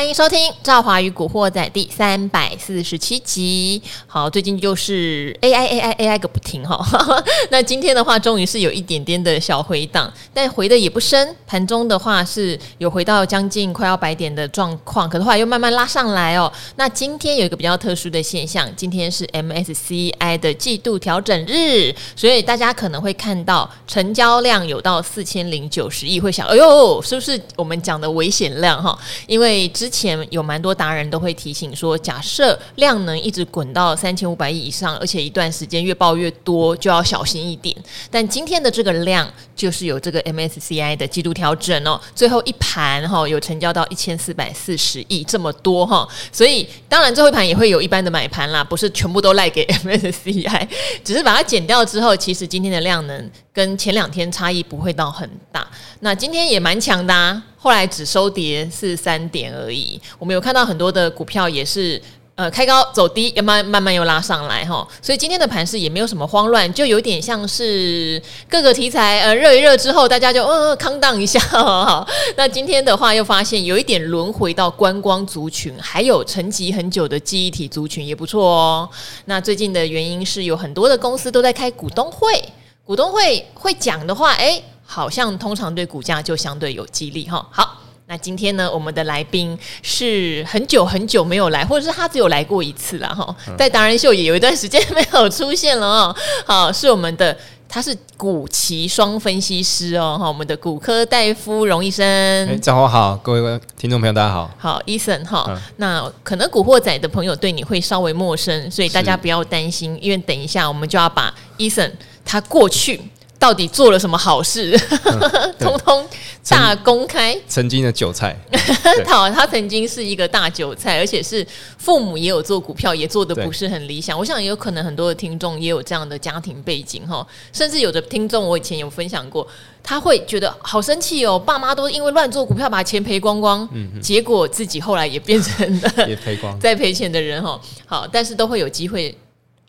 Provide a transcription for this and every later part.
欢迎收听《赵华与古惑仔》第三百四十七集。好，最近就是 AI AI AI 个不停哈。那今天的话，终于是有一点点的小回档，但回的也不深。盘中的话是有回到将近快要百点的状况，可是话又慢慢拉上来哦。那今天有一个比较特殊的现象，今天是 MSCI 的季度调整日，所以大家可能会看到成交量有到四千零九十亿，会想，哎呦，是不是我们讲的危险量哈？因为之前有蛮多达人都会提醒说，假设量能一直滚到三千五百亿以上，而且一段时间越爆越多，就要小心一点。但今天的这个量就是有这个 MSCI 的季度调整哦，最后一盘哈有成交到一千四百四十亿这么多哈，所以当然最后一盘也会有一般的买盘啦，不是全部都赖给 MSCI，只是把它减掉之后，其实今天的量能跟前两天差异不会到很大。那今天也蛮强的啊。后来只收跌是三点而已，我们有看到很多的股票也是呃开高走低，慢慢慢慢又拉上来哈，所以今天的盘势也没有什么慌乱，就有点像是各个题材呃热一热之后，大家就呃康荡一下哈。那今天的话又发现有一点轮回到观光族群，还有沉寂很久的记忆体族群也不错哦。那最近的原因是有很多的公司都在开股东会，股东会会讲的话，诶。好像通常对股价就相对有激励哈。好，那今天呢，我们的来宾是很久很久没有来，或者是他只有来过一次了哈。在达人秀也有一段时间 没有出现了哦。好，是我们的，他是股期双分析师哦。哈，我们的骨科大夫荣医生。哎，早上好，各位听众朋友，大家好。好，Eason 哈。那可能古惑仔的朋友对你会稍微陌生，所以大家不要担心，因为等一下我们就要把 Eason 他过去。到底做了什么好事？嗯、通通大公开。曾经的韭菜，好，他曾经是一个大韭菜，而且是父母也有做股票，也做的不是很理想。我想也有可能很多的听众也有这样的家庭背景哈，甚至有的听众我以前有分享过，他会觉得好生气哦，爸妈都因为乱做股票把钱赔光光，嗯，结果自己后来也变成了也赔光 在赔钱的人哈。好，但是都会有机会。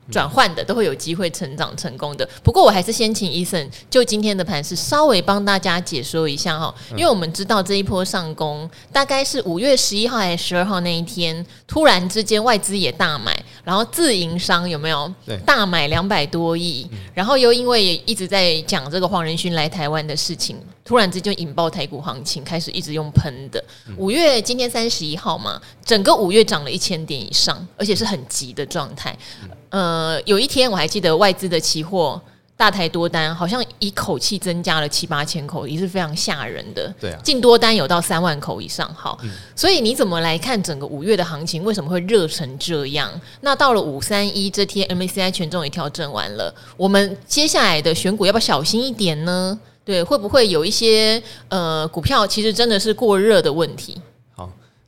转换的都会有机会成长成功的，不过我还是先请 Eason 就今天的盘是稍微帮大家解说一下哈，因为我们知道这一波上攻大概是五月十一号还是十二号那一天，突然之间外资也大买，然后自营商有没有？大买两百多亿，然后又因为一直在讲这个黄仁勋来台湾的事情。突然之间引爆台股行情，开始一直用喷的。五月今天三十一号嘛，整个五月涨了一千点以上，而且是很急的状态。呃，有一天我还记得外资的期货大台多单，好像一口气增加了七八千口，也是非常吓人的。对啊，净多单有到三万口以上。好，所以你怎么来看整个五月的行情？为什么会热成这样？那到了五三一这天，MACI 权重也调整完了，我们接下来的选股要不要小心一点呢？对，会不会有一些呃股票其实真的是过热的问题？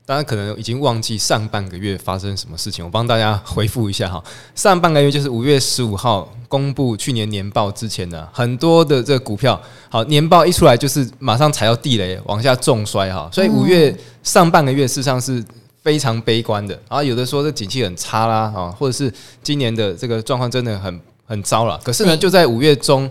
好，大家可能已经忘记上半个月发生什么事情，我帮大家回复一下哈。上半个月就是五月十五号公布去年年报之前呢，很多的这个股票，好，年报一出来就是马上踩到地雷，往下重摔哈。所以五月上半个月事实上是非常悲观的，然后有的说这景气很差啦啊，或者是今年的这个状况真的很很糟了。可是呢，就在五月中。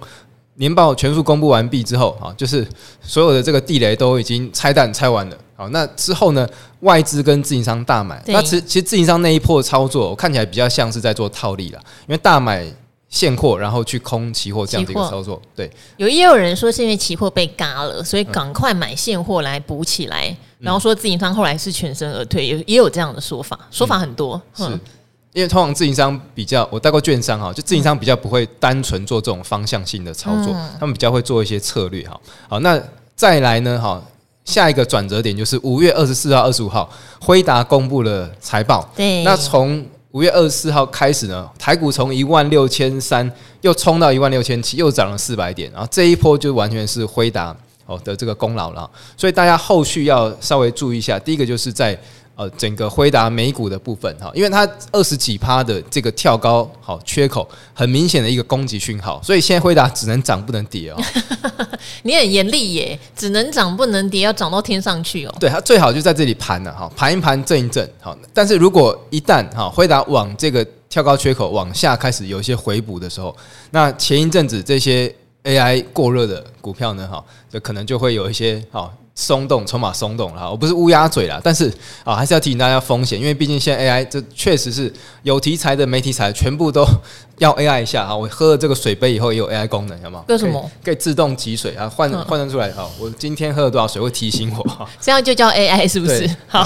年报全数公布完毕之后，啊，就是所有的这个地雷都已经拆弹拆完了。好，那之后呢，外资跟自营商大买，那其实其实自营商那一波操作，我看起来比较像是在做套利了，因为大买现货，然后去空期货这样的一个操作。对，有也有人说是因为期货被嘎了，所以赶快买现货来补起来，然后说自营商后来是全身而退，也也有这样的说法，说法很多。是。因为通常自营商比较，我带过券商哈，就自营商比较不会单纯做这种方向性的操作，嗯、他们比较会做一些策略哈。好，那再来呢哈，下一个转折点就是五月二十四号、二十五号，辉达公布了财报。对，那从五月二十四号开始呢，台股从一万六千三又冲到一万六千七，又涨了四百点，然后这一波就完全是辉达哦的这个功劳了。所以大家后续要稍微注意一下，第一个就是在。呃，整个辉达美股的部分哈，因为它二十几趴的这个跳高好缺口，很明显的一个攻击讯号，所以现在辉达只能涨不能跌哦。你很严厉耶，只能涨不能跌，要涨到天上去哦。对，它最好就在这里盘了哈，盘一盘震一震好。但是如果一旦哈辉达往这个跳高缺口往下开始有一些回补的时候，那前一阵子这些 AI 过热的股票呢哈，这可能就会有一些哈。松动，筹码松动了哈，我不是乌鸦嘴啦，但是啊，还是要提醒大家风险，因为毕竟现在 AI 这确实是有题材的、没题材，全部都要 AI 一下啊。我喝了这个水杯以后也有 AI 功能，有吗？为什么可？可以自动挤水啊，换换算出来啊。我今天喝了多少水会提醒我，这样就叫 AI 是不是？好，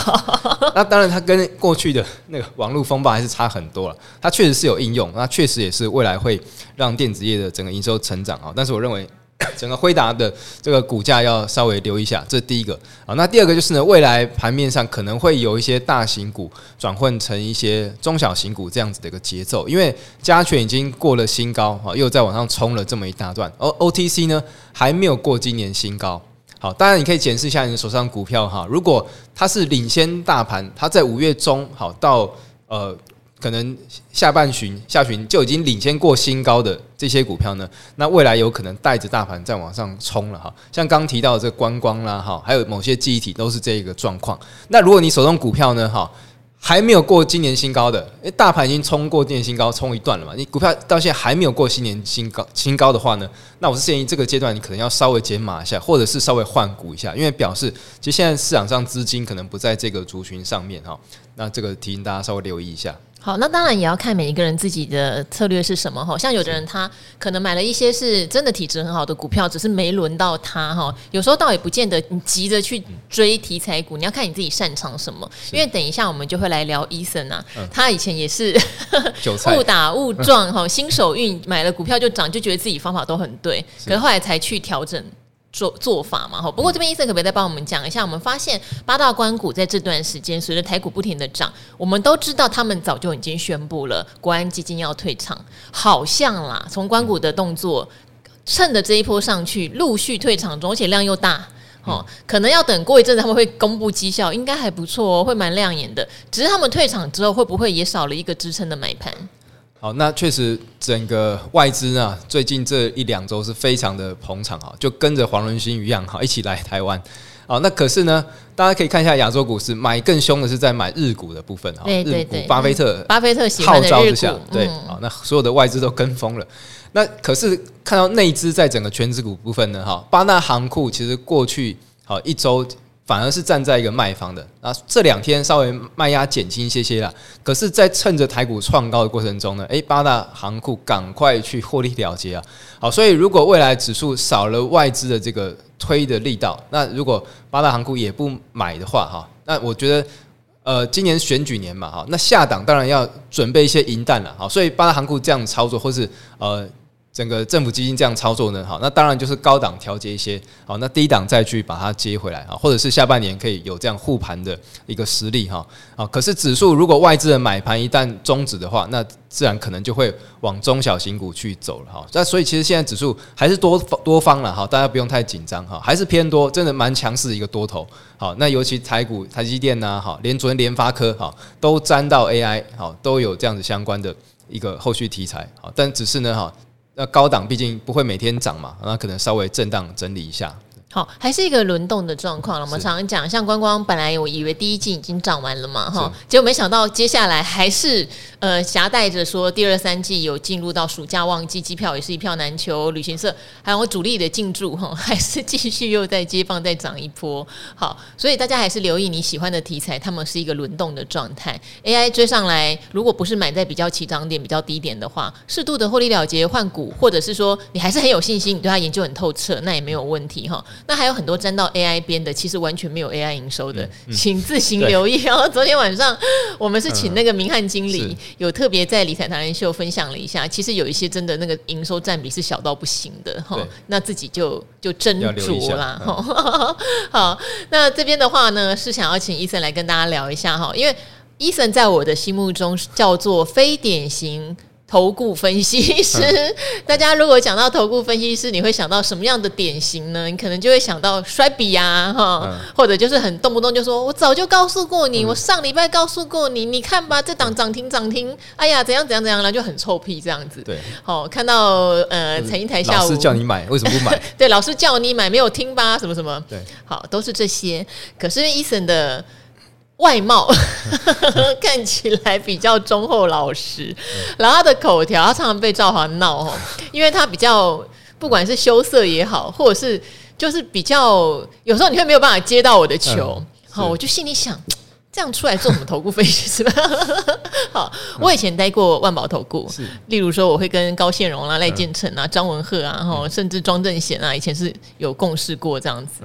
那当然它跟过去的那个网络风暴还是差很多了。它确实是有应用，那确实也是未来会让电子业的整个营收成长啊。但是我认为。整个辉达的这个股价要稍微留一下，这是第一个啊。那第二个就是呢，未来盘面上可能会有一些大型股转换成一些中小型股这样子的一个节奏，因为加权已经过了新高啊，又在往上冲了这么一大段，而 OTC 呢还没有过今年新高。好，当然你可以检视一下你手上股票哈，如果它是领先大盘，它在五月中好到呃。可能下半旬、下旬就已经领先过新高的这些股票呢，那未来有可能带着大盘再往上冲了哈。像刚提到这观光啦哈，还有某些记忆体都是这一个状况。那如果你手中股票呢哈，还没有过今年新高的，诶，大盘已经冲过今年新高，冲一段了嘛？你股票到现在还没有过新年新高新高的话呢，那我是建议这个阶段你可能要稍微减码一下，或者是稍微换股一下，因为表示其实现在市场上资金可能不在这个族群上面哈。那这个提醒大家稍微留意一下。好，那当然也要看每一个人自己的策略是什么哈。像有的人他可能买了一些是真的体质很好的股票，只是没轮到他哈。有时候倒也不见得你急着去追题材股，你要看你自己擅长什么。因为等一下我们就会来聊 Eason 啊，他以前也是误打误撞哈，新手运买了股票就涨，就觉得自己方法都很对，可是后来才去调整。做做法嘛，哈。不过这边 Eason 可不可以再帮我们讲一下？我们发现八大关股在这段时间，随着台股不停的涨，我们都知道他们早就已经宣布了国安基金要退场，好像啦，从关股的动作，趁着这一波上去，陆续退场中，而且量又大，哦，可能要等过一阵子他们会公布绩效，应该还不错哦，会蛮亮眼的。只是他们退场之后，会不会也少了一个支撑的买盘？好，那确实整个外资呢，最近这一两周是非常的捧场哈，就跟着黄仁勋一样哈，一起来台湾。好，那可是呢，大家可以看一下亚洲股市，买更凶的是在买日股的部分哈，日股巴菲特巴菲特号召之下，对，好，那所有的外资都跟风了。那可是看到内资在整个全职股部分呢，哈，八大行库其实过去好一周。反而是站在一个卖方的啊，这两天稍微卖压减轻一些些了。可是，在趁着台股创高的过程中呢，诶，八大行库赶快去获利了结啊。好，所以如果未来指数少了外资的这个推的力道，那如果八大行库也不买的话，哈，那我觉得，呃，今年选举年嘛，哈，那下档当然要准备一些银弹了。好，所以八大行库这样操作，或是呃。整个政府基金这样操作呢，好，那当然就是高档调节一些，好，那低档再去把它接回来啊，或者是下半年可以有这样护盘的一个实力哈，啊，可是指数如果外资的买盘一旦终止的话，那自然可能就会往中小型股去走了哈，那所以其实现在指数还是多多方了哈，大家不用太紧张哈，还是偏多，真的蛮强势的一个多头，好，那尤其台股台积电呐，哈，连昨天联发科哈都沾到 AI，好，都有这样子相关的一个后续题材，好，但只是呢哈。那高档毕竟不会每天涨嘛，那可能稍微震荡整理一下。好，还是一个轮动的状况了。我们常常讲，像观光，本来我以为第一季已经涨完了嘛，哈，结果没想到接下来还是呃夹带着说第二三季有进入到暑假旺季，机票也是一票难求，旅行社还有主力的进驻哈，还是继续又在接棒再涨一波。好，所以大家还是留意你喜欢的题材，他们是一个轮动的状态。AI 追上来，如果不是买在比较起涨点、比较低点的话，适度的获利了结换股，或者是说你还是很有信心，你对它研究很透彻，那也没有问题哈。那还有很多沾到 AI 边的，其实完全没有 AI 营收的，嗯嗯、请自行留意。然后昨天晚上我们是请那个明翰经理、嗯、有特别在理财达人秀分享了一下，其实有一些真的那个营收占比是小到不行的哈，那自己就就斟酌啦。哈、嗯。好，那这边的话呢，是想要请 Eason 来跟大家聊一下哈，因为 Eason 在我的心目中叫做非典型。投顾分析师，嗯、大家如果讲到投顾分析师，你会想到什么样的典型呢？你可能就会想到摔笔呀，哈，嗯、或者就是很动不动就说“我早就告诉过你，嗯、我上礼拜告诉过你，你看吧，这档涨停涨停，哎呀，怎样怎样怎样，然后就很臭屁这样子。”对，好，看到呃，陈一台下午老师叫你买，为什么不买？对，老师叫你买，没有听吧？什么什么？对，好，都是这些。可是 Eason 的。外貌 看起来比较忠厚老实，然后他的口条，他常常被赵华闹哦，因为他比较不管是羞涩也好，或者是就是比较有时候你会没有办法接到我的球，嗯、好，我就心里想。这样出来做什么投顾分析是吧？好，我以前待过万宝投顾，是，例如说我会跟高宪荣啊、赖建成啊、张文赫啊，然后甚至庄正贤啊，以前是有共事过这样子。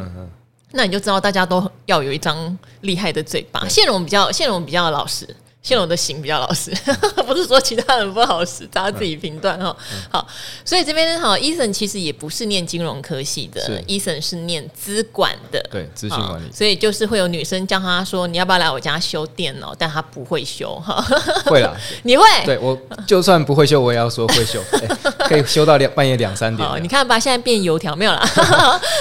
那你就知道大家都要有一张厉害的嘴巴。谢荣比较，谢荣比较老实。谢龙的型比较老实，不是说其他人不好使，大家自己评断哈。好，所以这边好，Eason 其实也不是念金融科系的，Eason 是念资管的，对，资讯管理。所以就是会有女生叫他说：“你要不要来我家修电脑？”但他不会修哈。会啦，你会？对我就算不会修，我也要说会修，可以修到两半夜两三点。你看吧，现在变油条没有了。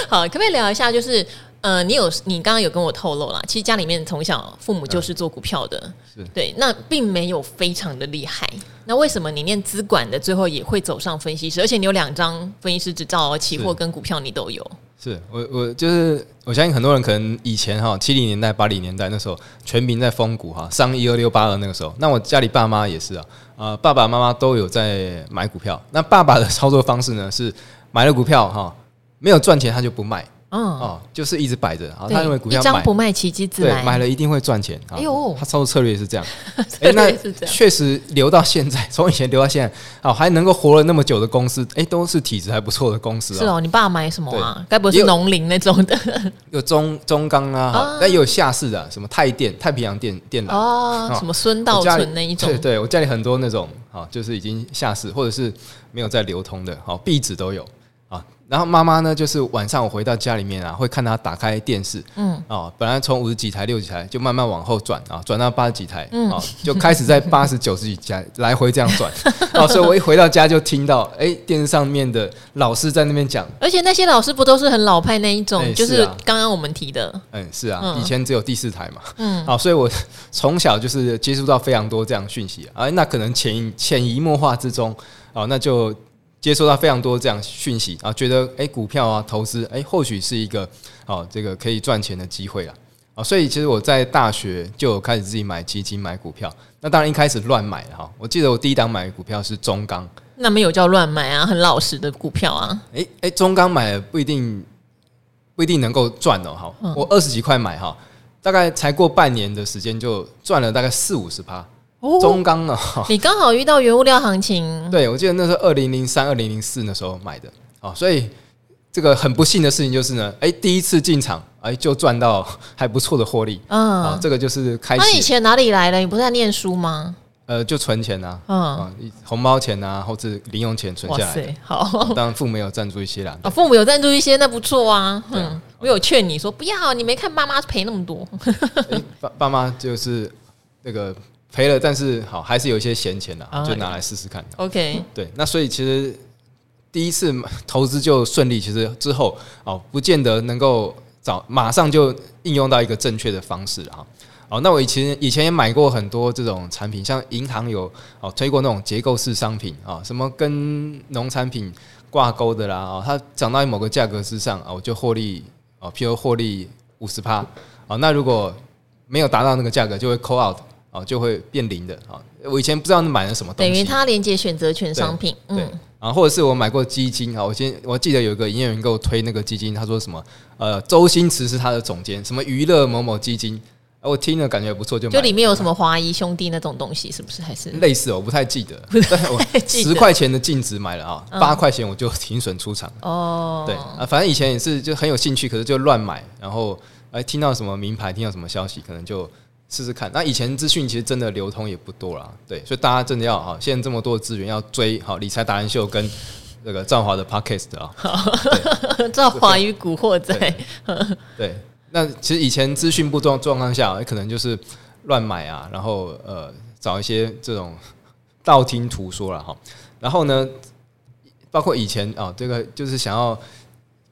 好，可不可以聊一下？就是。呃，你有你刚刚有跟我透露啦，其实家里面从小父母就是做股票的，嗯、对，那并没有非常的厉害。那为什么你念资管的，最后也会走上分析师？而且你有两张分析师执照，期货跟股票你都有。是我我就是我相信很多人可能以前哈七零年代八零年代那时候全民在疯股哈，上一二六八二那个时候，那我家里爸妈也是啊，呃，爸爸妈妈都有在买股票。那爸爸的操作方式呢是买了股票哈，没有赚钱他就不卖。嗯哦，就是一直摆着，他认为股票一张不卖，奇迹自来，对，买了一定会赚钱。哎呦，他操作策略是这样，哎，那确实留到现在，从以前留到现在，哦，还能够活了那么久的公司，哎，都是体质还不错的公司。是哦，你爸买什么啊？该不会是农林那种的？有 中中钢啊，但也有下市的，什么太电、太平洋电电缆哦，什么孙道存那一种。对，对我家里很多那种，啊，就是已经下市或者是没有在流通的，好壁纸都有。然后妈妈呢，就是晚上我回到家里面啊，会看她打开电视，嗯，哦，本来从五十几台、六十几台，就慢慢往后转啊，转到八十几台，嗯，哦，就开始在八十九十几台来回这样转，哦，所以我一回到家就听到，哎，电视上面的老师在那边讲，而且那些老师不都是很老派那一种，就是刚刚我们提的，嗯，是啊，以前只有第四台嘛，嗯，好，所以我从小就是接触到非常多这样讯息啊，那可能潜潜移默化之中，哦，那就。接收到非常多这样讯息啊，觉得诶股票啊投资诶或许是一个哦这个可以赚钱的机会了啊，所以其实我在大学就有开始自己买基金买股票，那当然一开始乱买哈，我记得我第一档买的股票是中钢，那没有叫乱买啊，很老实的股票啊，诶诶中钢买了不一定不一定能够赚哦，哈，我二十几块买哈，大概才过半年的时间就赚了大概四五十趴。中钢啊，你刚好遇到原物料行情。对，我记得那时候二零零三、二零零四那时候买的啊，所以这个很不幸的事情就是呢，哎，第一次进场，哎，就赚到 还不错的获利。嗯，啊，这个就是开始。那你钱哪里来的？你不是在念书吗？呃，就存钱啊，嗯，红包钱啊，或者零用钱存下来。好，当然父母有赞助一些啦。啊，父母有赞助一些，那不错啊。嗯，我有劝你说不要，你没看爸妈赔那么多。爸爸妈就是那个。赔了，但是好还是有一些闲钱的，就拿来试试看。OK，对，那所以其实第一次投资就顺利，其实之后哦，不见得能够找马上就应用到一个正确的方式哈。哦，那我以前以前也买过很多这种产品，像银行有哦推过那种结构式商品啊，什么跟农产品挂钩的啦，哦，它涨到某个价格之上哦，就获利哦，譬如获利五十趴，哦，那如果没有达到那个价格，就会 call out。哦，就会变零的啊！我以前不知道你买了什么东西，等于它连接选择权商品，对，啊，或者是我买过基金啊，我先我记得有一个营业员给我推那个基金，他说什么呃，周星驰是他的总监，什么娱乐某某基金，啊，我听了感觉不错，就买就里面有什么华谊兄弟那种东西，是不是？还是？类似？我不太记得，十块钱的净值买了啊，八块钱我就停损出场哦，对啊，反正以前也是就很有兴趣，可是就乱买，然后哎听到什么名牌，听到什么消息，可能就。试试看，那以前资讯其实真的流通也不多啦，对，所以大家真的要哈，现在这么多的资源要追好理财达人秀跟那个赵华的 podcast 啊，赵华与古惑仔，对，那其实以前资讯不状状况下，可能就是乱买啊，然后呃找一些这种道听途说了哈，然后呢，包括以前啊，这个就是想要。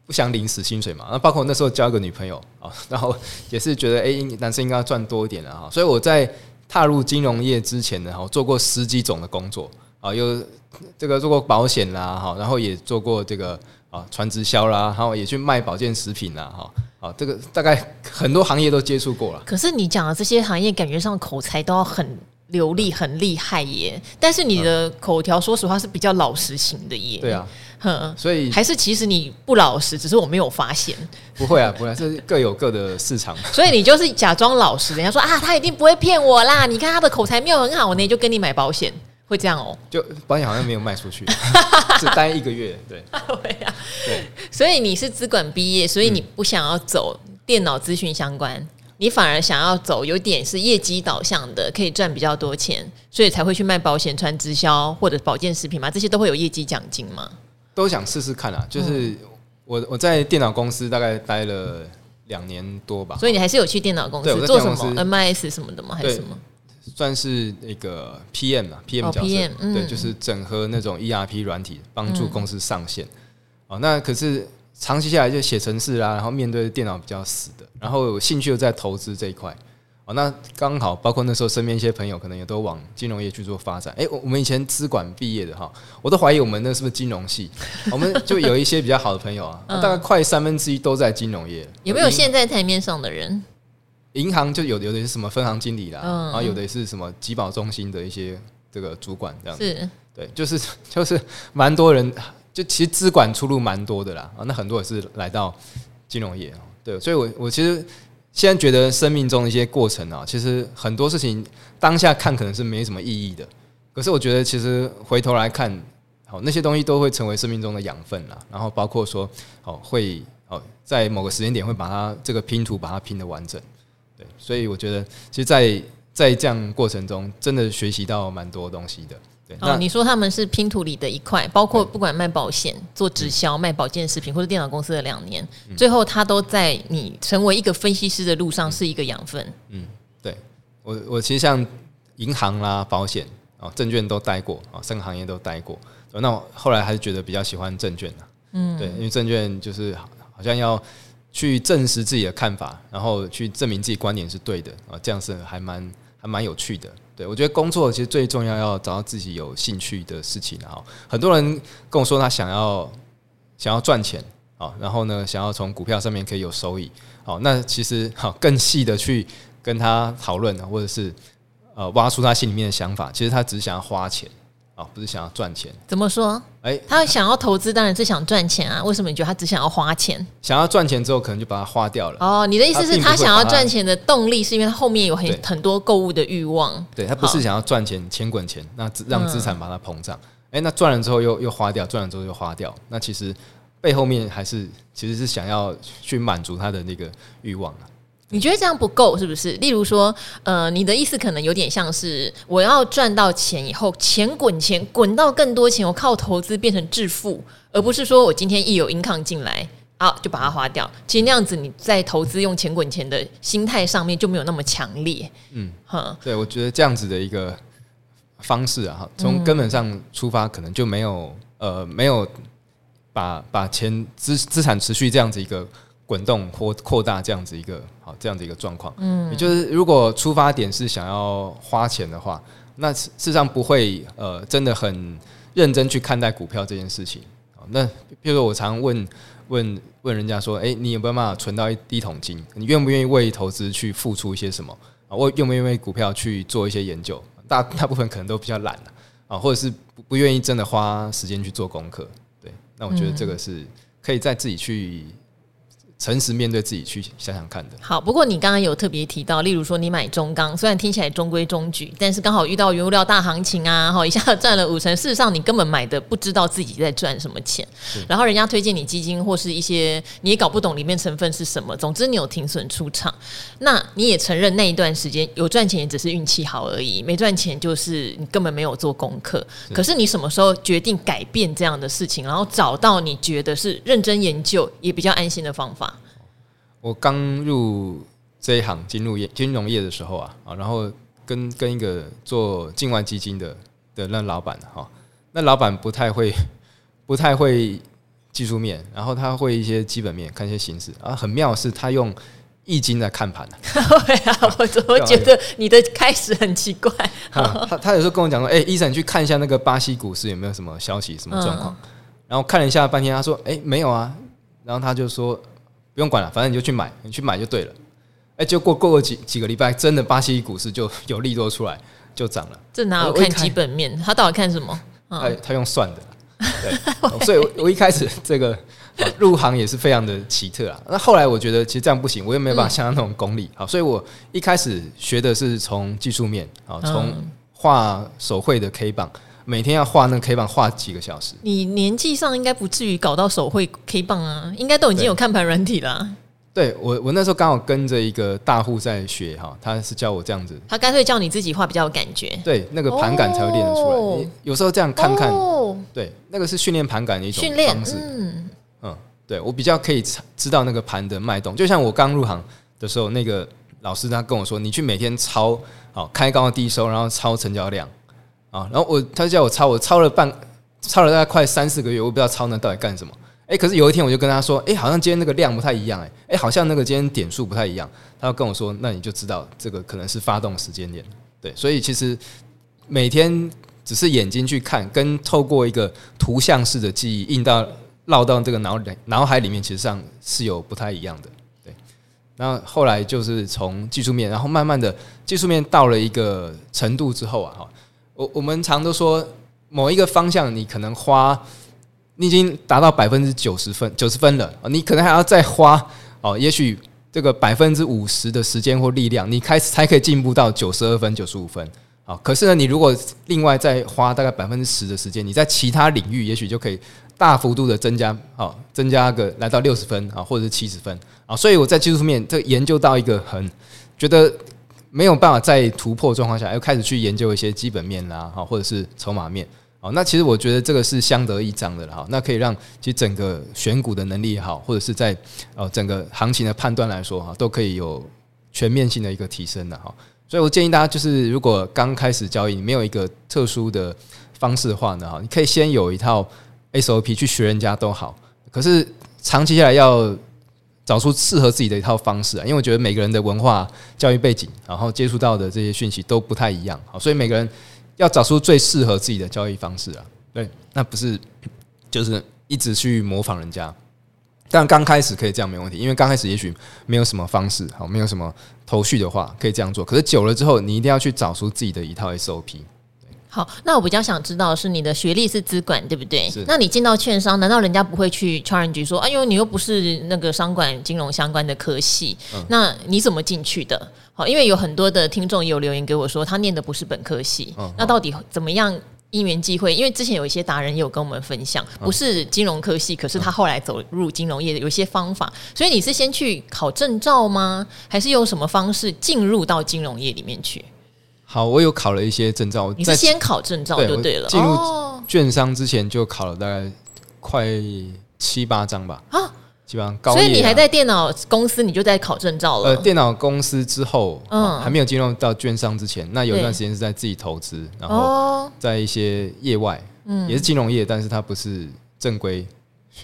不想领死薪水嘛？那包括那时候交一个女朋友啊，然后也是觉得，哎，男生应该要赚多一点的哈。所以我在踏入金融业之前呢，哈，做过十几种的工作啊，有这个做过保险啦，哈，然后也做过这个啊传直销啦，然后也去卖保健食品啦，哈，啊，这个大概很多行业都接触过了。可是你讲的这些行业，感觉上口才都要很流利、很厉害耶。但是你的口条，说实话是比较老实型的耶。对啊。哼，所以还是其实你不老实，只是我没有发现。不会啊，不会啊，这是各有各的市场。所以你就是假装老实，人家说啊，他一定不会骗我啦。你看他的口才没有很好，呢，就跟你买保险，会这样哦。就保险好像没有卖出去，只待一个月。对，对啊，对。所以你是资管毕业，所以你不想要走电脑资讯相关。你反而想要走有点是业绩导向的，可以赚比较多钱，所以才会去卖保险、穿直销或者保健食品嘛？这些都会有业绩奖金吗？都想试试看啊！就是我我在电脑公司大概待了两年多吧，所以你还是有去电脑公司做什么 MIS 什么的吗？还是什么？算是那个 PM 啊，PM 角色，哦 PM 嗯、对，就是整合那种 ERP 软体，帮助公司上线。哦、嗯，那可是。长期下来就写程式啦，然后面对电脑比较死的，然后有兴趣又在投资这一块哦。那刚好包括那时候身边一些朋友可能也都往金融业去做发展。哎，我们以前资管毕业的哈，我都怀疑我们那是不是金融系？我们就有一些比较好的朋友啊，大概快三分之一都在金融业。有没有现在台面上的人？银行就有有的是什么分行经理啦，然后有的是什么集保中心的一些这个主管这样子。是，对，就是 就是蛮多人。就其实资管出路蛮多的啦，啊，那很多也是来到金融业，对，所以我我其实现在觉得生命中的一些过程啊，其实很多事情当下看可能是没什么意义的，可是我觉得其实回头来看，好那些东西都会成为生命中的养分啦，然后包括说，哦会哦在某个时间点会把它这个拼图把它拼的完整，对，所以我觉得其实在在这样过程中，真的学习到蛮多东西的。哦，你说他们是拼图里的一块，包括不管卖保险、做直销、卖保健食品或者电脑公司的两年，最后他都在你成为一个分析师的路上是一个养分。嗯，对我我其实像银行啦、保险啊、证券都待过啊，三个行业都待过。那我后来还是觉得比较喜欢证券的，嗯，对，因为证券就是好像要去证实自己的看法，然后去证明自己观点是对的啊，这样是还蛮还蛮有趣的。对，我觉得工作其实最重要，要找到自己有兴趣的事情。然后很多人跟我说，他想要想要赚钱啊，然后呢，想要从股票上面可以有收益。好，那其实好更细的去跟他讨论，或者是呃挖出他心里面的想法。其实他只是想要花钱。哦，不是想要赚钱，怎么说？哎，他想要投资，当然是想赚钱啊。为什么你觉得他只想要花钱？想要赚钱之后，可能就把它花掉了。哦，你的意思是他想要赚钱的动力，是因为他后面有很很多购物的欲望。对，他不是想要赚钱，钱滚钱，那让资产把它膨胀。哎，那赚了之后又又花掉，赚了之后又花掉。那其实背后面还是其实是想要去满足他的那个欲望啊。你觉得这样不够是不是？例如说，呃，你的意思可能有点像是我要赚到钱以后，钱滚钱滚到更多钱，我靠投资变成致富，而不是说我今天一有 income 进来，啊，就把它花掉。其实那样子你在投资用钱滚钱的心态上面就没有那么强烈。嗯，哈，对，我觉得这样子的一个方式啊，从根本上出发，可能就没有呃，没有把把钱资资产持续这样子一个。滚动或扩大这样子一个好这样子一个状况，嗯，也就是如果出发点是想要花钱的话，那事实上不会呃真的很认真去看待股票这件事情。那比如说我常问问问人家说，哎，你有没有办法存到一第一桶金？你愿不愿意为投资去付出一些什么啊？我愿不愿意为股票去做一些研究？大大部分可能都比较懒啊，或者是不不愿意真的花时间去做功课。对，那我觉得这个是可以再自己去。诚实面对自己去想想看的。好，不过你刚刚有特别提到，例如说你买中钢，虽然听起来中规中矩，但是刚好遇到原物料大行情啊，好一下赚了五成。事实上，你根本买的不知道自己在赚什么钱。然后人家推荐你基金或是一些你也搞不懂里面成分是什么。总之，你有停损出场，那你也承认那一段时间有赚钱也只是运气好而已，没赚钱就是你根本没有做功课。可是你什么时候决定改变这样的事情，然后找到你觉得是认真研究也比较安心的方法？我刚入这一行，金融业金融业的时候啊，啊，然后跟跟一个做境外基金的的那老板哈，那老板不太会 不太会技术面，然后他会一些基本面，看一些形势啊，很妙是他用易经在看盘的。对啊，我怎么觉得你的开始很奇怪？他他有时候跟我讲说，哎，医生，你去看一下那个巴西股市有没有什么消息、什么状况？然后看了一下半天，他说，哎，没有啊。然后他就说。不用管了，反正你就去买，你去买就对了。哎，就过过个几几个礼拜，真的巴西股市就有利多出来，就涨了。这哪有看基本面？他到底看什么？他他用算的，对，所以我我一开始这个入行也是非常的奇特啊。那后来我觉得其实这样不行，我又没有办法像他那种功力，好，所以我一开始学的是从技术面啊，从画手绘的 K 棒，每天要画那个 K 棒画几个小时。你年纪上应该不至于搞到手绘 K 棒啊，应该都已经有看盘软体了。对我，我那时候刚好跟着一个大户在学哈，他是教我这样子，他干脆叫你自己画比较有感觉，对，那个盘感才会练得出来。哦、有时候这样看看，哦、对，那个是训练盘感的一种方式。嗯，嗯，对我比较可以知道那个盘的脉动。就像我刚入行的时候，那个老师他跟我说，你去每天抄，好开高低收，然后抄成交量啊，然后我他就叫我抄，我抄了半，抄了大概快三四个月，我不知道抄那到底干什么。哎，可是有一天我就跟他说，哎，好像今天那个量不太一样，哎，哎，好像那个今天点数不太一样。他就跟我说，那你就知道这个可能是发动时间点。对，所以其实每天只是眼睛去看，跟透过一个图像式的记忆印到烙到这个脑里脑海里面，其实上是有不太一样的。对，然后后来就是从技术面，然后慢慢的技术面到了一个程度之后啊，哈，我我们常都说某一个方向你可能花。你已经达到百分之九十分，九十分了，你可能还要再花哦，也许这个百分之五十的时间或力量，你开始才可以进步到九十二分、九十五分。好，可是呢，你如果另外再花大概百分之十的时间，你在其他领域也许就可以大幅度的增加，好，增加个来到六十分啊，或者是七十分啊。所以我在技术面这研究到一个很觉得没有办法再突破状况下，又开始去研究一些基本面啦，哈，或者是筹码面。好，那其实我觉得这个是相得益彰的了哈。那可以让其实整个选股的能力也好，或者是在呃整个行情的判断来说哈，都可以有全面性的一个提升的哈。所以我建议大家就是，如果刚开始交易，你没有一个特殊的方式的话呢哈，你可以先有一套 SOP 去学人家都好。可是长期下来要找出适合自己的一套方式啊，因为我觉得每个人的文化、教育背景，然后接触到的这些讯息都不太一样，好，所以每个人。要找出最适合自己的交易方式啊，对，那不是就是一直去模仿人家。但刚开始可以这样没问题，因为刚开始也许没有什么方式，好，没有什么头绪的话，可以这样做。可是久了之后，你一定要去找出自己的一套 SOP。好，那我比较想知道的是你的学历是资管对不对？那你进到券商，难道人家不会去 challenge 说，哎呦，你又不是那个商管金融相关的科系，嗯、那你怎么进去的？好，因为有很多的听众也有留言给我说，他念的不是本科系，嗯、那到底怎么样因缘际会？因为之前有一些达人也有跟我们分享，不是金融科系，可是他后来走入金融业的有一些方法。所以你是先去考证照吗？还是用什么方式进入到金融业里面去？好，我有考了一些证照。你是先考证照就对了。进入券商之前就考了大概快七八张吧。啊，基本上高。所以你还在电脑公司，你就在考证照了。呃，电脑公司之后，嗯，还没有进入到券商之前，那有一段时间是在自己投资，然后在一些业外，嗯，也是金融业，但是它不是正规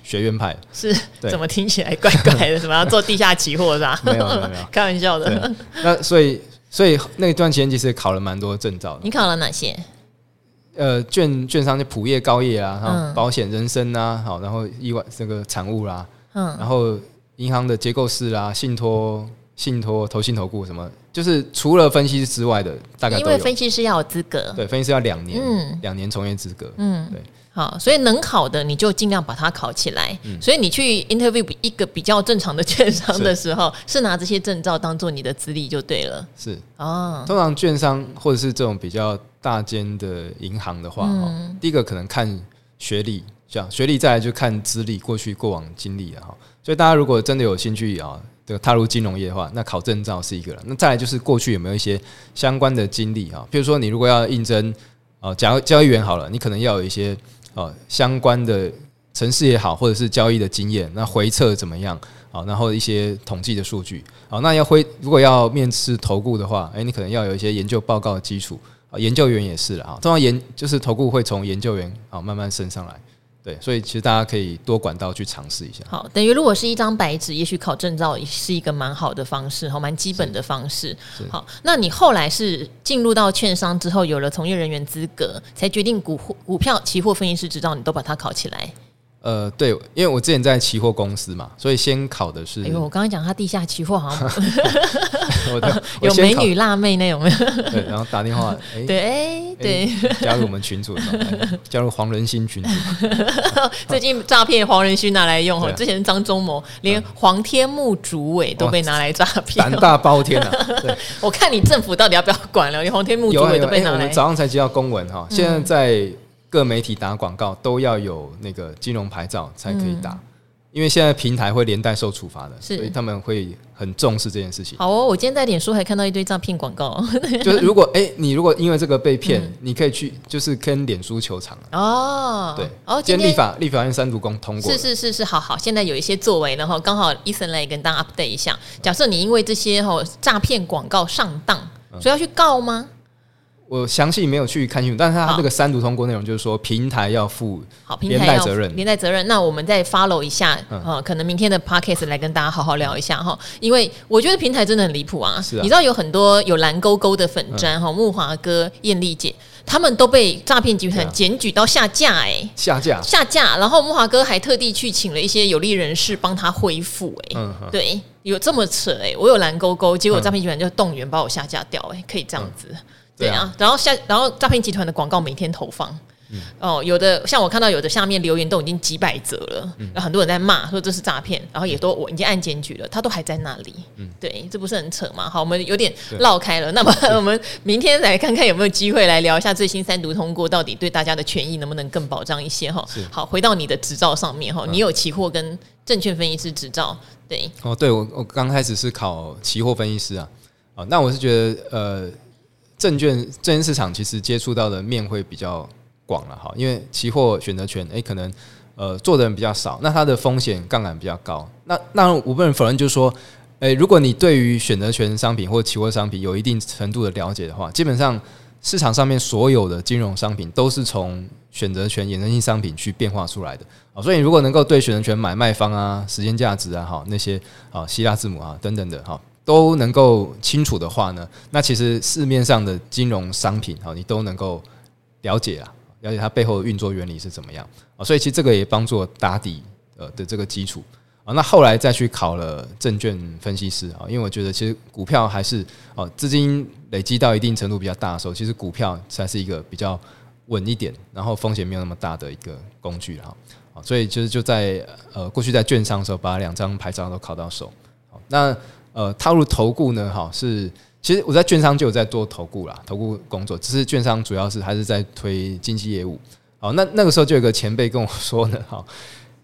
学院派。是，怎么听起来怪怪的？什么要做地下期货是吧？没 有没有，开玩笑的。那所以。所以那段时间其实考了蛮多证照的。你考了哪些？呃，券券商就普业、高业啊，嗯、保险、人身啊，好，然后意外这个产物啦，嗯，然后银行的结构师啦、信托、信托、投信、投顾什么，就是除了分析师之外的，大概。因为分析师要有资格，对，分析师要两年，嗯，两年从业资格，嗯，对。好，所以能考的你就尽量把它考起来。嗯、所以你去 interview 一个比较正常的券商的时候，是，是拿这些证照当做你的资历就对了。是哦，通常券商或者是这种比较大间的银行的话，嗯、第一个可能看学历，这样学历再来就看资历，过去过往经历了哈。所以大家如果真的有兴趣啊，这个踏入金融业的话，那考证照是一个了。那再来就是过去有没有一些相关的经历啊？比如说你如果要应征啊，假如交易员好了，你可能要有一些。哦，相关的城市也好，或者是交易的经验，那回测怎么样？啊，然后一些统计的数据，好，那要回如果要面试投顾的话，诶，你可能要有一些研究报告的基础，啊，研究员也是了啊，通常研就是投顾会从研究员啊慢慢升上来。对，所以其实大家可以多管道去尝试一下。好，等于如果是一张白纸，也许考证照也是一个蛮好的方式，好，蛮基本的方式。好，那你后来是进入到券商之后，有了从业人员资格，才决定股股票期货分析师执照，你都把它考起来。呃，对，因为我之前在期货公司嘛，所以先考的是。哎呦，我刚刚讲他地下期货好像 有美女辣妹那种。对，然后打电话，哎，对，哎，对，加入我们群组，加入黄仁勋群组。最近诈骗黄仁勋拿来用哦，之前张忠谋连黄天木主委都被拿来诈骗，胆大包天啊！对，我看你政府到底要不要管了？连黄天木主委都被拿来。早上才接到公文哈，现在在。各媒体打广告都要有那个金融牌照才可以打，嗯、因为现在平台会连带受处罚的，所以他们会很重视这件事情。好哦，我今天在脸书还看到一堆诈骗广告，就是如果哎、欸，你如果因为这个被骗，嗯、你可以去就是跟脸书求偿哦。对，哦，今天立法立法院三读公通过，是是是是，好好，现在有一些作为，然后刚好 Eason 来跟大家 update 一下。假设你因为这些哈诈骗广告上当，所以要去告吗？我详细没有去看清楚，但是他这个三读通过内容就是说平台要负好平台责任，连带责任。那我们再 follow 一下，嗯、呃，可能明天的 podcast 来跟大家好好聊一下哈，因为我觉得平台真的很离谱啊。你知道有很多有蓝勾勾的粉砖哈，木华哥、艳丽姐，他们都被诈骗集团检举到下架哎、欸，下架。下架。然后木华哥还特地去请了一些有利人士帮他恢复哎、对，有这么扯哎、欸，我有蓝勾勾，结果诈骗集团就动员把我下架掉哎、欸，可以这样子。嗯对啊，然后下，然后诈骗集团的广告每天投放，嗯、哦，有的像我看到有的下面留言都已经几百则了，嗯、然后很多人在骂说这是诈骗，然后也都我已经按检举了，他都还在那里，嗯，对，这不是很扯吗？好，我们有点绕开了，那么 我们明天来看看有没有机会来聊一下最新三读通过到底对大家的权益能不能更保障一些哈？好，回到你的执照上面哈，你有期货跟证券分析师执照，对，哦，对我我刚开始是考期货分析师啊，啊，那我是觉得呃。证券证券市场其实接触到的面会比较广了哈，因为期货选择权诶，可能呃做的人比较少，那它的风险杠杆比较高。那那我不能否认，就是说，诶，如果你对于选择权商品或期货商品有一定程度的了解的话，基本上市场上面所有的金融商品都是从选择权衍生性商品去变化出来的啊。所以如果能够对选择权买卖方啊、时间价值啊、哈那些啊希腊字母啊等等的哈。都能够清楚的话呢，那其实市面上的金融商品哈，你都能够了解啊，了解它背后的运作原理是怎么样啊，所以其实这个也帮助打底呃的这个基础啊。那后来再去考了证券分析师啊，因为我觉得其实股票还是哦，资金累积到一定程度比较大的时候，其实股票才是一个比较稳一点，然后风险没有那么大的一个工具哈啊。所以就是就在呃过去在券商的时候，把两张牌照都考到手。那呃，踏入投顾呢，哈，是其实我在券商就有在做投顾啦，投顾工作，只是券商主要是还是在推经纪业务。好，那那个时候就有个前辈跟我说呢，哈，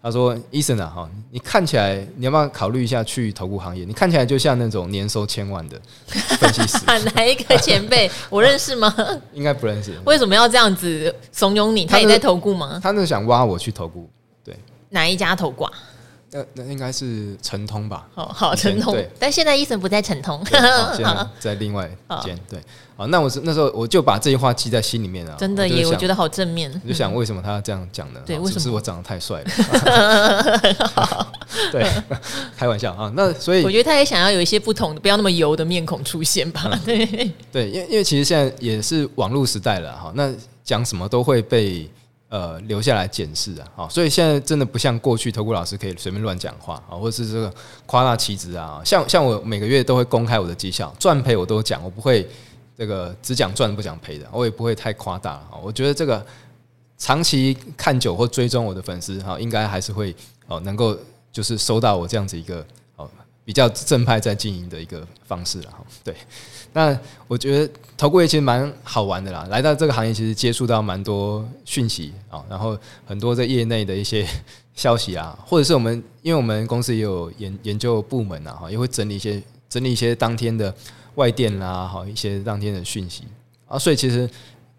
他说：“Eason 啊，哈，你看起来你要不要考虑一下去投顾行业？你看起来就像那种年收千万的分析师。”哪一个前辈？我认识吗？应该不认识。为什么要这样子怂恿你？他也在投顾吗？他那想挖我去投顾，对，哪一家投顾？那那应该是成通吧？好好，成通。对，但现在 Eason 不在成通，现在在另外一间。对，好，那我是那时候我就把这句话记在心里面了。真的耶，我觉得好正面。我就想，为什么他要这样讲呢？对，为什么？是我长得太帅了。对，开玩笑啊。那所以我觉得他也想要有一些不同的，不要那么油的面孔出现吧。对，对，因为因为其实现在也是网络时代了哈，那讲什么都会被。呃，留下来检视啊，好，所以现在真的不像过去投顾老师可以随便乱讲话啊，或者是这个夸大其词啊。像像我每个月都会公开我的绩效，赚赔我都讲，我不会这个只讲赚不讲赔的，我也不会太夸大啊。我觉得这个长期看久或追踪我的粉丝哈，应该还是会哦能够就是收到我这样子一个哦比较正派在经营的一个方式了哈，对。那我觉得投顾业其实蛮好玩的啦，来到这个行业其实接触到蛮多讯息啊，然后很多在业内的一些 消息啊，或者是我们因为我们公司也有研研究部门啊，哈，也会整理一些整理一些当天的外电啦，哈，一些当天的讯息啊，所以其实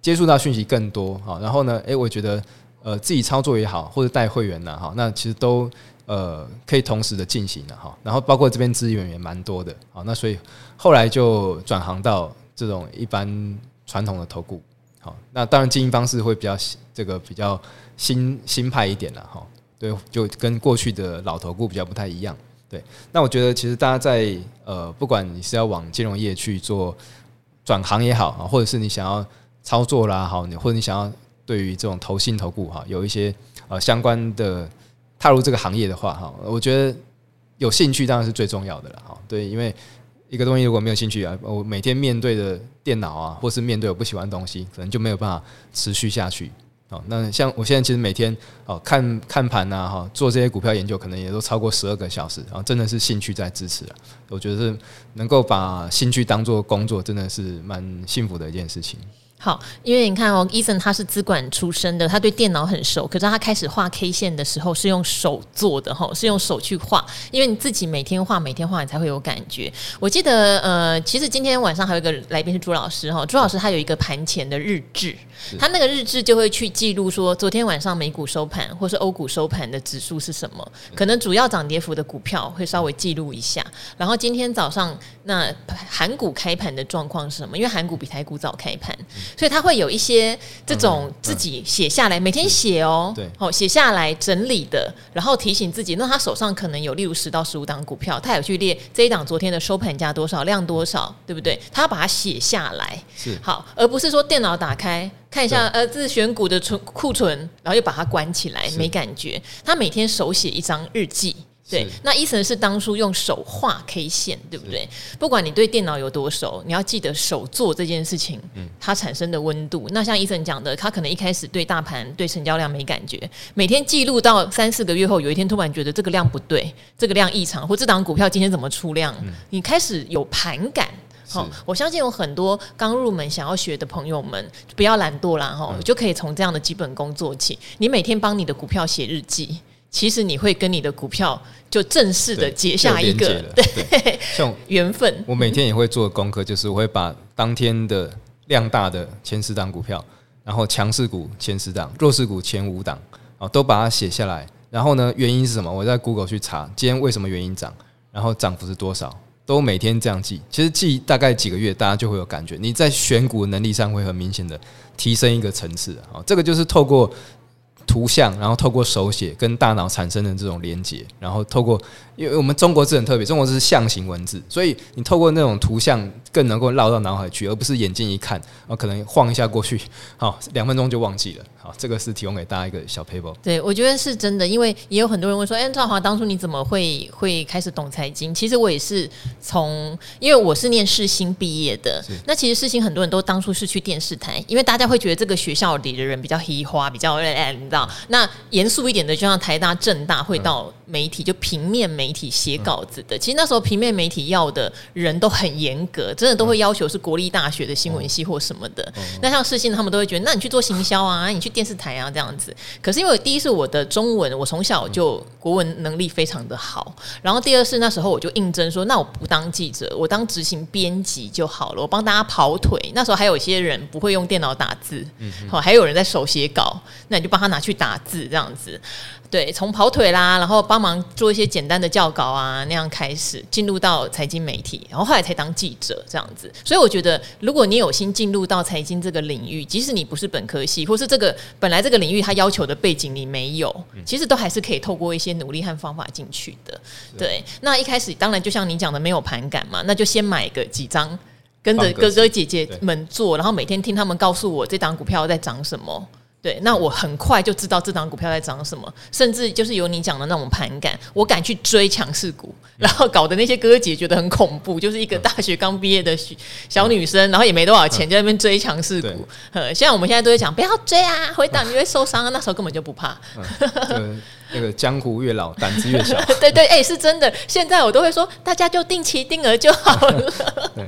接触到讯息更多哈，然后呢，诶，我觉得呃自己操作也好，或者带会员呐，哈，那其实都。呃，可以同时的进行的哈，然后包括这边资源也蛮多的，好，那所以后来就转行到这种一般传统的投顾，好，那当然经营方式会比较这个比较新新派一点了哈，对，就跟过去的老投顾比较不太一样，对，那我觉得其实大家在呃，不管你是要往金融业去做转行也好啊，或者是你想要操作啦，好，你或者你想要对于这种投信投顾哈，有一些呃相关的。踏入这个行业的话，哈，我觉得有兴趣当然是最重要的了，哈。对，因为一个东西如果没有兴趣啊，我每天面对的电脑啊，或是面对我不喜欢的东西，可能就没有办法持续下去。好，那像我现在其实每天哦看看盘呐，哈，做这些股票研究，可能也都超过十二个小时，啊真的是兴趣在支持了。我觉得是能够把兴趣当做工作，真的是蛮幸福的一件事情。好，因为你看哦，Eason 他是资管出身的，他对电脑很熟。可是他开始画 K 线的时候是用手做的哈，是用手去画。因为你自己每天画，每天画，你才会有感觉。我记得呃，其实今天晚上还有一个来宾是朱老师哈，朱老师他有一个盘前的日志，他那个日志就会去记录说昨天晚上美股收盘或是欧股收盘的指数是什么，可能主要涨跌幅的股票会稍微记录一下。然后今天早上那韩股开盘的状况是什么？因为韩股比台股早开盘。所以他会有一些这种自己写下来，每天写哦，对，好写下来整理的，然后提醒自己。那他手上可能有例如十到十五档股票，他有去列这一档昨天的收盘价多少，量多少，对不对？他要把它写下来，是好，而不是说电脑打开看一下，呃，这是选股的存库存，然后又把它关起来，没感觉。他每天手写一张日记。对，那 Eason 是当初用手画 K 线，对不对？不管你对电脑有多熟，你要记得手做这件事情，嗯它产生的温度。那像 Eason 讲的，他可能一开始对大盘、对成交量没感觉，每天记录到三四个月后，有一天突然觉得这个量不对，这个量异常，或这档股票今天怎么出量？你开始有盘感。好，我相信有很多刚入门想要学的朋友们，不要懒惰啦，哈，就可以从这样的基本功做起。你每天帮你的股票写日记。其实你会跟你的股票就正式的结下一个对，像缘分。我每天也会做功课，就是我会把当天的量大的前十档股票，然后强势股前十档，弱势股前五档，啊，都把它写下来。然后呢，原因是什么？我在 Google 去查，今天为什么原因涨，然后涨幅是多少，都每天这样记。其实记大概几个月，大家就会有感觉，你在选股能力上会很明显的提升一个层次啊。这个就是透过。图像，然后透过手写跟大脑产生的这种连接，然后透过，因为我们中国字很特别，中国字是象形文字，所以你透过那种图像更能够绕到脑海去，而不是眼睛一看，哦可能晃一下过去，好，两分钟就忘记了。好，这个是提供给大家一个小 paper。对，我觉得是真的，因为也有很多人问说，哎，赵华当初你怎么会会开始懂财经？其实我也是从，因为我是念世新毕业的。那其实世新很多人都当初是去电视台，因为大家会觉得这个学校里的人比较黑花，比较哎，你知道？那严肃一点的，就像台大、政大会到媒体，就平面媒体写稿子的。其实那时候平面媒体要的人都很严格，真的都会要求是国立大学的新闻系或什么的。那像世新他们都会觉得，那你去做行销啊，你去。电视台啊，这样子。可是因为第一是我的中文，我从小就国文能力非常的好。然后第二是那时候我就应征说，那我不当记者，我当执行编辑就好了，我帮大家跑腿。那时候还有一些人不会用电脑打字，好，还有人在手写稿，那你就帮他拿去打字这样子。对，从跑腿啦，然后帮忙做一些简单的教稿啊，那样开始进入到财经媒体，然后后来才当记者这样子。所以我觉得，如果你有心进入到财经这个领域，即使你不是本科系，或是这个本来这个领域它要求的背景你没有，其实都还是可以透过一些努力和方法进去的。对，那一开始当然就像你讲的，没有盘感嘛，那就先买个几张，跟着哥哥姐姐们做，然后每天听他们告诉我这档股票在涨什么。对，那我很快就知道这档股票在涨什么，甚至就是有你讲的那种盘感，我敢去追强势股，然后搞得那些哥哥姐觉得很恐怖，就是一个大学刚毕业的小女生，然后也没多少钱，就在那边追强势股。呃，现在我们现在都在讲不要追啊，回档你会受伤啊，那时候根本就不怕。那个江湖越老，胆子越小。对对，哎，是真的。现在我都会说，大家就定期定额就好了。对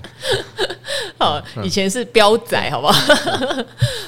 好，以前是标仔，好不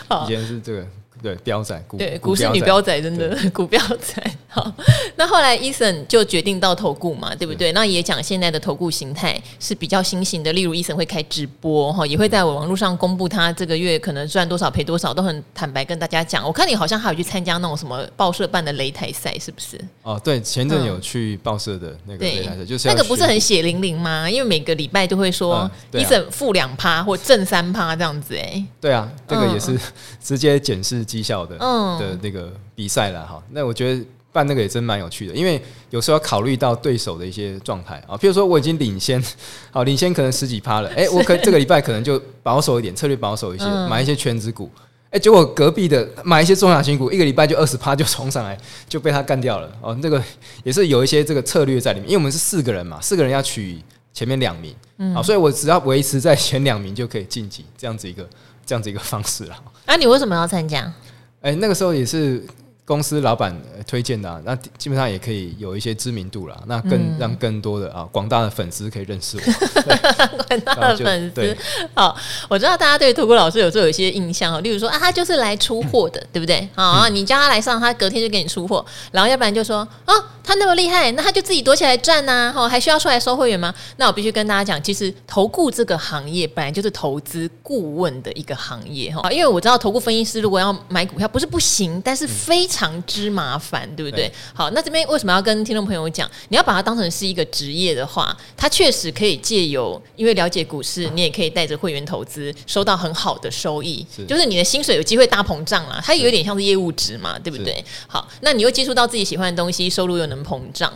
好？以前是这个。对，标仔股，对，股市女标仔，真的 股标仔。好，那后来 Eason 就决定到投顾嘛，对不对？那也讲现在的投顾形态是比较新型的，例如 Eason 会开直播哈，也会在网络上公布他这个月可能赚多少赔多少，都很坦白跟大家讲。我看你好像还有去参加那种什么报社办的擂台赛，是不是？哦，对，前阵有去报社的那个擂台赛，嗯、就是那个不是很血淋淋吗？因为每个礼拜都会说 Eason 负两趴或正三趴这样子，哎，对啊，这个也是直接检视。绩效的嗯。的那个比赛了哈，那我觉得办那个也真蛮有趣的，因为有时候要考虑到对手的一些状态啊，譬如说我已经领先，好领先可能十几趴了，哎，我可 这个礼拜可能就保守一点，策略保守一些，买一些全值股，哎，结果隔壁的买一些中小型股，一个礼拜就二十趴就冲上来，就被他干掉了。哦，这个也是有一些这个策略在里面，因为我们是四个人嘛，四个人要取前面两名，嗯，好，所以我只要维持在前两名就可以晋级，这样子一个这样子一个方式了。啊，你为什么要参加？哎，那个时候也是。公司老板推荐的，啊，那基本上也可以有一些知名度了，那更，嗯、让更多的啊广大的粉丝可以认识我。广大的粉丝，好，我知道大家对投顾老师有时候有一些印象，例如说啊，他就是来出货的，嗯、对不对？啊，你叫他来上，他隔天就给你出货，然后要不然就说啊，他那么厉害，那他就自己躲起来赚呐，哈，还需要出来收会员吗？那我必须跟大家讲，其实投顾这个行业本来就是投资顾问的一个行业哈，因为我知道投顾分析师如果要买股票不是不行，但是非常。常之麻烦，对不对？对，好，那这边为什么要跟听众朋友讲？你要把它当成是一个职业的话，它确实可以借由因为了解股市，你也可以带着会员投资，收到很好的收益，是就是你的薪水有机会大膨胀啦。它有点像是业务值嘛，对不对？好，那你又接触到自己喜欢的东西，收入又能膨胀，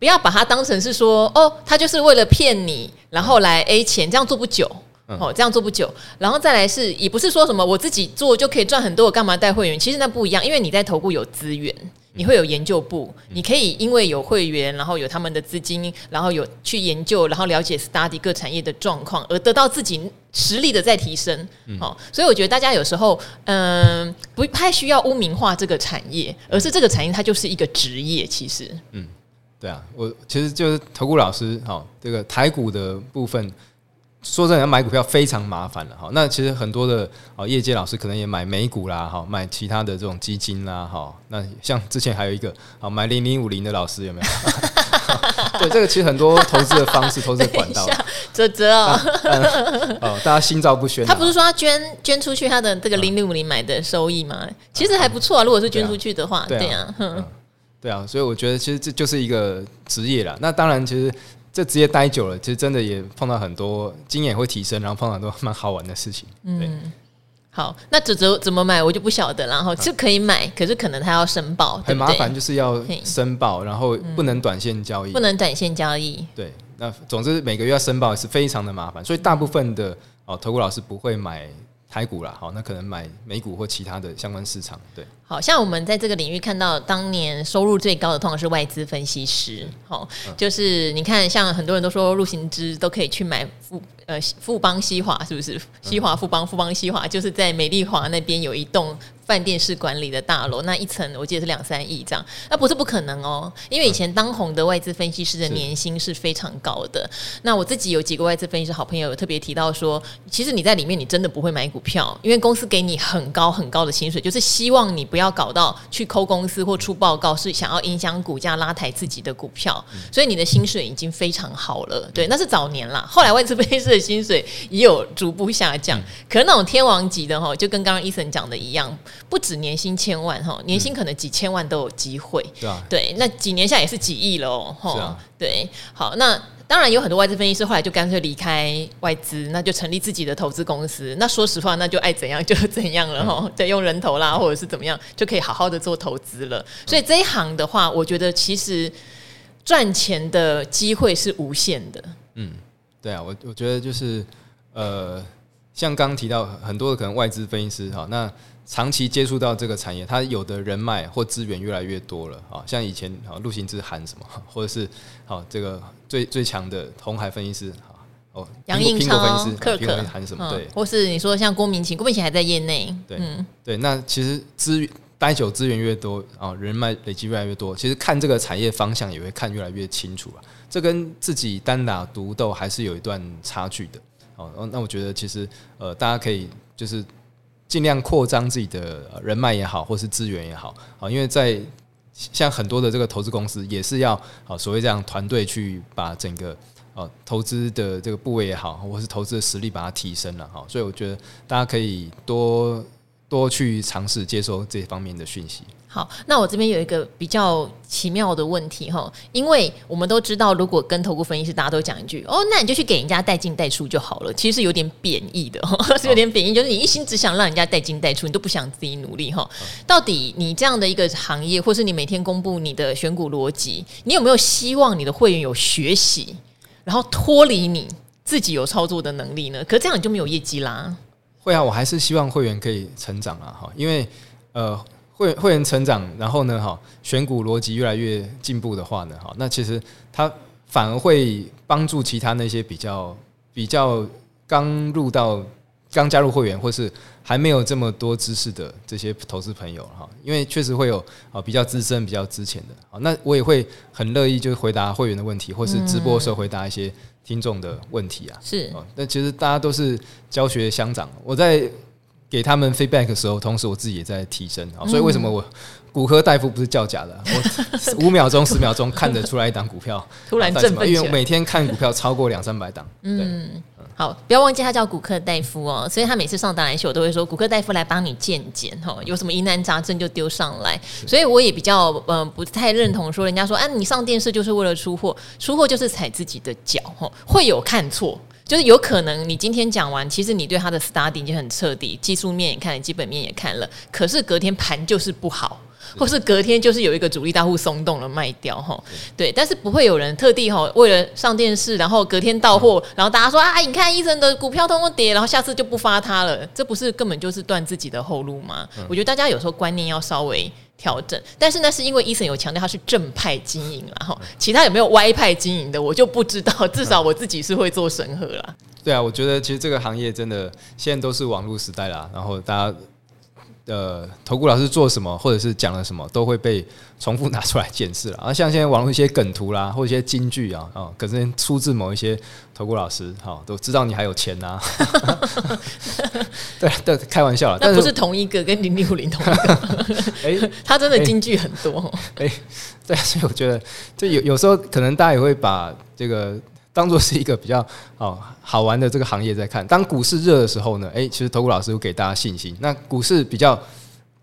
不要把它当成是说哦，他就是为了骗你，然后来 A 钱，这样做不久。哦，这样做不久，然后再来是，也不是说什么我自己做就可以赚很多，我干嘛带会员？其实那不一样，因为你在投顾有资源，你会有研究部，你可以因为有会员，然后有他们的资金，然后有去研究，然后了解 study 各产业的状况，而得到自己实力的再提升。哦，所以我觉得大家有时候，嗯、呃，不太需要污名化这个产业，而是这个产业它就是一个职业。其实，嗯，对啊，我其实就是投顾老师，好，这个台股的部分。说真的，要买股票非常麻烦了哈。那其实很多的啊，业界老师可能也买美股啦，哈，买其他的这种基金啦，哈。那像之前还有一个啊，买零零五零的老师有没有？对，这个其实很多投资的方式、投资的管道。啧啧哦，哦，大家心照不宣。他不是说他捐捐出去他的这个零零五零买的收益吗？其实还不错啊。如果是捐出去的话，对啊，对啊。所以我觉得其实这就是一个职业啦。那当然，其实。这职业待久了，其实真的也碰到很多经验会提升，然后碰到很多蛮好玩的事情。嗯，好，那怎怎怎么买我就不晓得了。然后就可以买，可是可能他要申报，很麻烦，就是要申报，然后不能短线交易，不能短线交易。对，那总之每个月要申报是非常的麻烦，所以大部分的哦，投顾老师不会买。台股啦，好，那可能买美股或其他的相关市场，对。好像我们在这个领域看到，当年收入最高的通常是外资分析师，好，就是你看，像很多人都说陆行之都可以去买富呃富邦西华，是不是？西华富邦富邦西华，就是在美丽华那边有一栋。饭店式管理的大楼，那一层我记得是两三亿这样，那不是不可能哦，因为以前当红的外资分析师的年薪是非常高的。那我自己有几个外资分析师好朋友有特别提到说，其实你在里面你真的不会买股票，因为公司给你很高很高的薪水，就是希望你不要搞到去抠公司或出报告，是想要影响股价拉抬自己的股票，所以你的薪水已经非常好了。对，那是早年啦，后来外资分析师的薪水也有逐步下降，可能那种天王级的哈，就跟刚刚 Eason 讲的一样。不止年薪千万哈，年薪可能几千万都有机会。对啊，对，那几年下也是几亿了哦。是啊，对，好，那当然有很多外资分析师后来就干脆离开外资，那就成立自己的投资公司。那说实话，那就爱怎样就怎样了哈。对，用人头啦，或者是怎么样，就可以好好的做投资了。所以这一行的话，我觉得其实赚钱的机会是无限的。嗯，对啊，我我觉得就是呃，像刚刚提到很多的可能外资分析师哈，那。长期接触到这个产业，他有的人脉或资源越来越多了啊，像以前啊陆行之喊什么，或者是好这个最最强的红海分析师啊哦杨英超可可喊什么对，或是你说像郭明琴，郭明琴还在业内，对对，那其实资源待久资源越多啊，人脉累积越来越多，其实看这个产业方向也会看越来越清楚啊，这跟自己单打独斗还是有一段差距的哦。那我觉得其实呃大家可以就是。尽量扩张自己的人脉也好，或是资源也好，啊，因为在像很多的这个投资公司也是要啊，所谓这样团队去把整个呃投资的这个部位也好，或是投资的实力把它提升了哈，所以我觉得大家可以多多去尝试接收这方面的讯息。好，那我这边有一个比较奇妙的问题哈，因为我们都知道，如果跟投顾分析师，大家都讲一句哦，那你就去给人家带进带出就好了，其实是有点贬义的，是有点贬义，就是你一心只想让人家带进带出，你都不想自己努力哈。到底你这样的一个行业，或是你每天公布你的选股逻辑，你有没有希望你的会员有学习，然后脱离你自己有操作的能力呢？可这样你就没有业绩啦。会啊，我还是希望会员可以成长啊，哈，因为呃，会会员成长，然后呢，哈，选股逻辑越来越进步的话呢，哈，那其实它反而会帮助其他那些比较比较刚入到刚加入会员或是还没有这么多知识的这些投资朋友哈，因为确实会有啊比较资深、比较值钱的啊，那我也会很乐意就是回答会员的问题，或是直播的时候回答一些听众的问题啊。是啊，那其实大家都是教学相长，我在给他们 feedback 的时候，同时我自己也在提升啊。所以为什么我骨科大夫不是叫假的？我 五秒钟、十秒钟看得出来一档股票突然振奋，因为每天看股票超过两三百档。嗯。好，不要忘记他叫骨科大夫哦，所以他每次上达人秀，我都会说骨科大夫来帮你鉴检哈，有什么疑难杂症就丢上来。所以我也比较嗯、呃、不太认同说人家说啊你上电视就是为了出货，出货就是踩自己的脚哈，会有看错，就是有可能你今天讲完，其实你对他的 study 已经很彻底，技术面也看了，基本面也看了，可是隔天盘就是不好。或是隔天就是有一个主力大户松动了卖掉哈，对，但是不会有人特地哈为了上电视，然后隔天到货，然后大家说啊，你看 Eason 的股票通通跌，然后下次就不发他了，这不是根本就是断自己的后路吗？我觉得大家有时候观念要稍微调整，但是那是因为 Eason 有强调他是正派经营然后，其他有没有歪派经营的我就不知道，至少我自己是会做审核啦。对啊，我觉得其实这个行业真的现在都是网络时代啦，然后大家。呃，投顾老师做什么，或者是讲了什么，都会被重复拿出来检视了。啊，像现在网络一些梗图啦，或者一些金句啊，啊，可是出自某一些投顾老师，好，都知道你还有钱呐、啊。对 对，开玩笑啦，那不是同一个，跟零零五零同一个。哎、欸，他真的金句很多。哎、欸欸，对，所以我觉得，就有有时候可能大家也会把这个。当做是一个比较哦好玩的这个行业在看，当股市热的时候呢，诶，其实投顾老师有给大家信心。那股市比较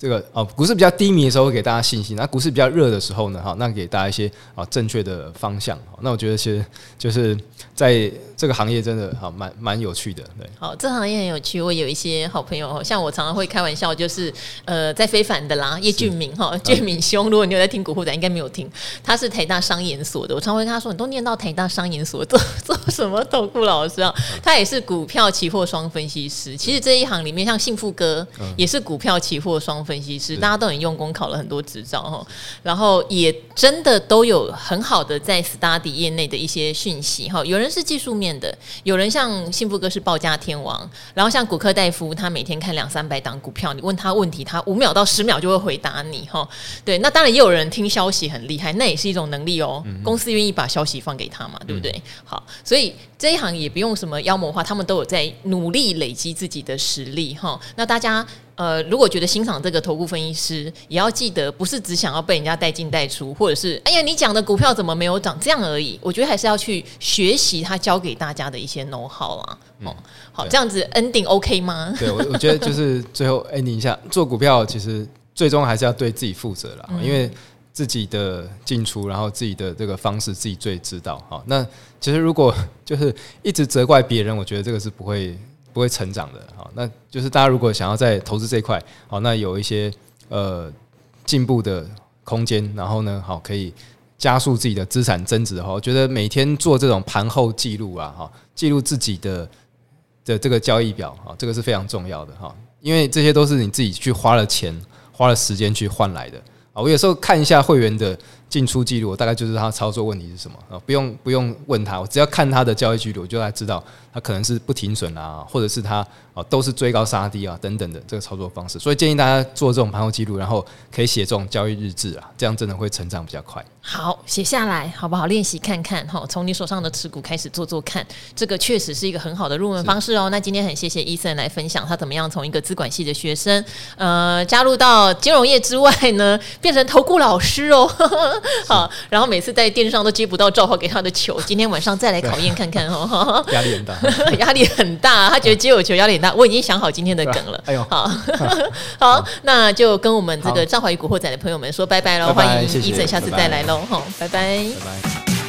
这个哦，股市比较低迷的时候会给大家信心。那股市比较热的时候呢，哈，那给大家一些啊正确的方向。那我觉得其实就是在。这个行业真的好蛮蛮有趣的，对。好，这行业很有趣。我有一些好朋友，像我常常会开玩笑，就是呃，在非凡的啦，叶俊明哈，俊明兄，如果你有在听古惑仔，应该没有听。他是台大商研所的，我常会跟他说，你都念到台大商研所，做做什么投顾老师啊？他也是股票期货双分析师。其实这一行里面，像幸福哥也是股票期货双分析师，大家都很用功，考了很多执照哈，然后也真的都有很好的在 study 业内的一些讯息哈。有人是技术面。的有人像幸福哥是报价天王，然后像古克大夫，他每天看两三百档股票，你问他问题，他五秒到十秒就会回答你哈。对，那当然也有人听消息很厉害，那也是一种能力哦。公司愿意把消息放给他嘛，对不对？好，所以这一行也不用什么妖魔化，他们都有在努力累积自己的实力哈。那大家。呃，如果觉得欣赏这个投顾分析师，也要记得不是只想要被人家带进带出，或者是哎呀，你讲的股票怎么没有涨这样而已。我觉得还是要去学习他教给大家的一些 know how 啊。哦，好，这样子 ending OK 吗？对，我我觉得就是最后 ending 一下，做股票其实最终还是要对自己负责啦，嗯、因为自己的进出，然后自己的这个方式自己最知道。好，那其实如果 就是一直责怪别人，我觉得这个是不会。不会成长的，好，那就是大家如果想要在投资这一块，好，那有一些呃进步的空间，然后呢，好，可以加速自己的资产增值的话，我觉得每天做这种盘后记录啊，哈，记录自己的的这个交易表，哈，这个是非常重要的哈，因为这些都是你自己去花了钱、花了时间去换来的啊。我有时候看一下会员的。进出记录，我大概就是他操作问题是什么啊？不用不用问他，我只要看他的交易记录，我就来知道他可能是不停损啊，或者是他啊都是追高杀低啊等等的这个操作方式。所以建议大家做这种盘后记录，然后可以写这种交易日志啊，这样真的会成长比较快。好，写下来好不好？练习看看哈，从你手上的持股开始做做看，这个确实是一个很好的入门方式哦。那今天很谢谢 Eason 来分享他怎么样从一个资管系的学生，呃，加入到金融业之外呢，变成投顾老师哦。好，然后每次在电视上都接不到赵华给他的球，今天晚上再来考验看看哦。压力很大，压力很大。他觉得接我球压力很大，我已经想好今天的梗了。哎呦，好，好，那就跟我们这个赵华宇古惑仔的朋友们说拜拜喽。欢迎 Eason 下次再来喽。哈，拜拜。拜拜。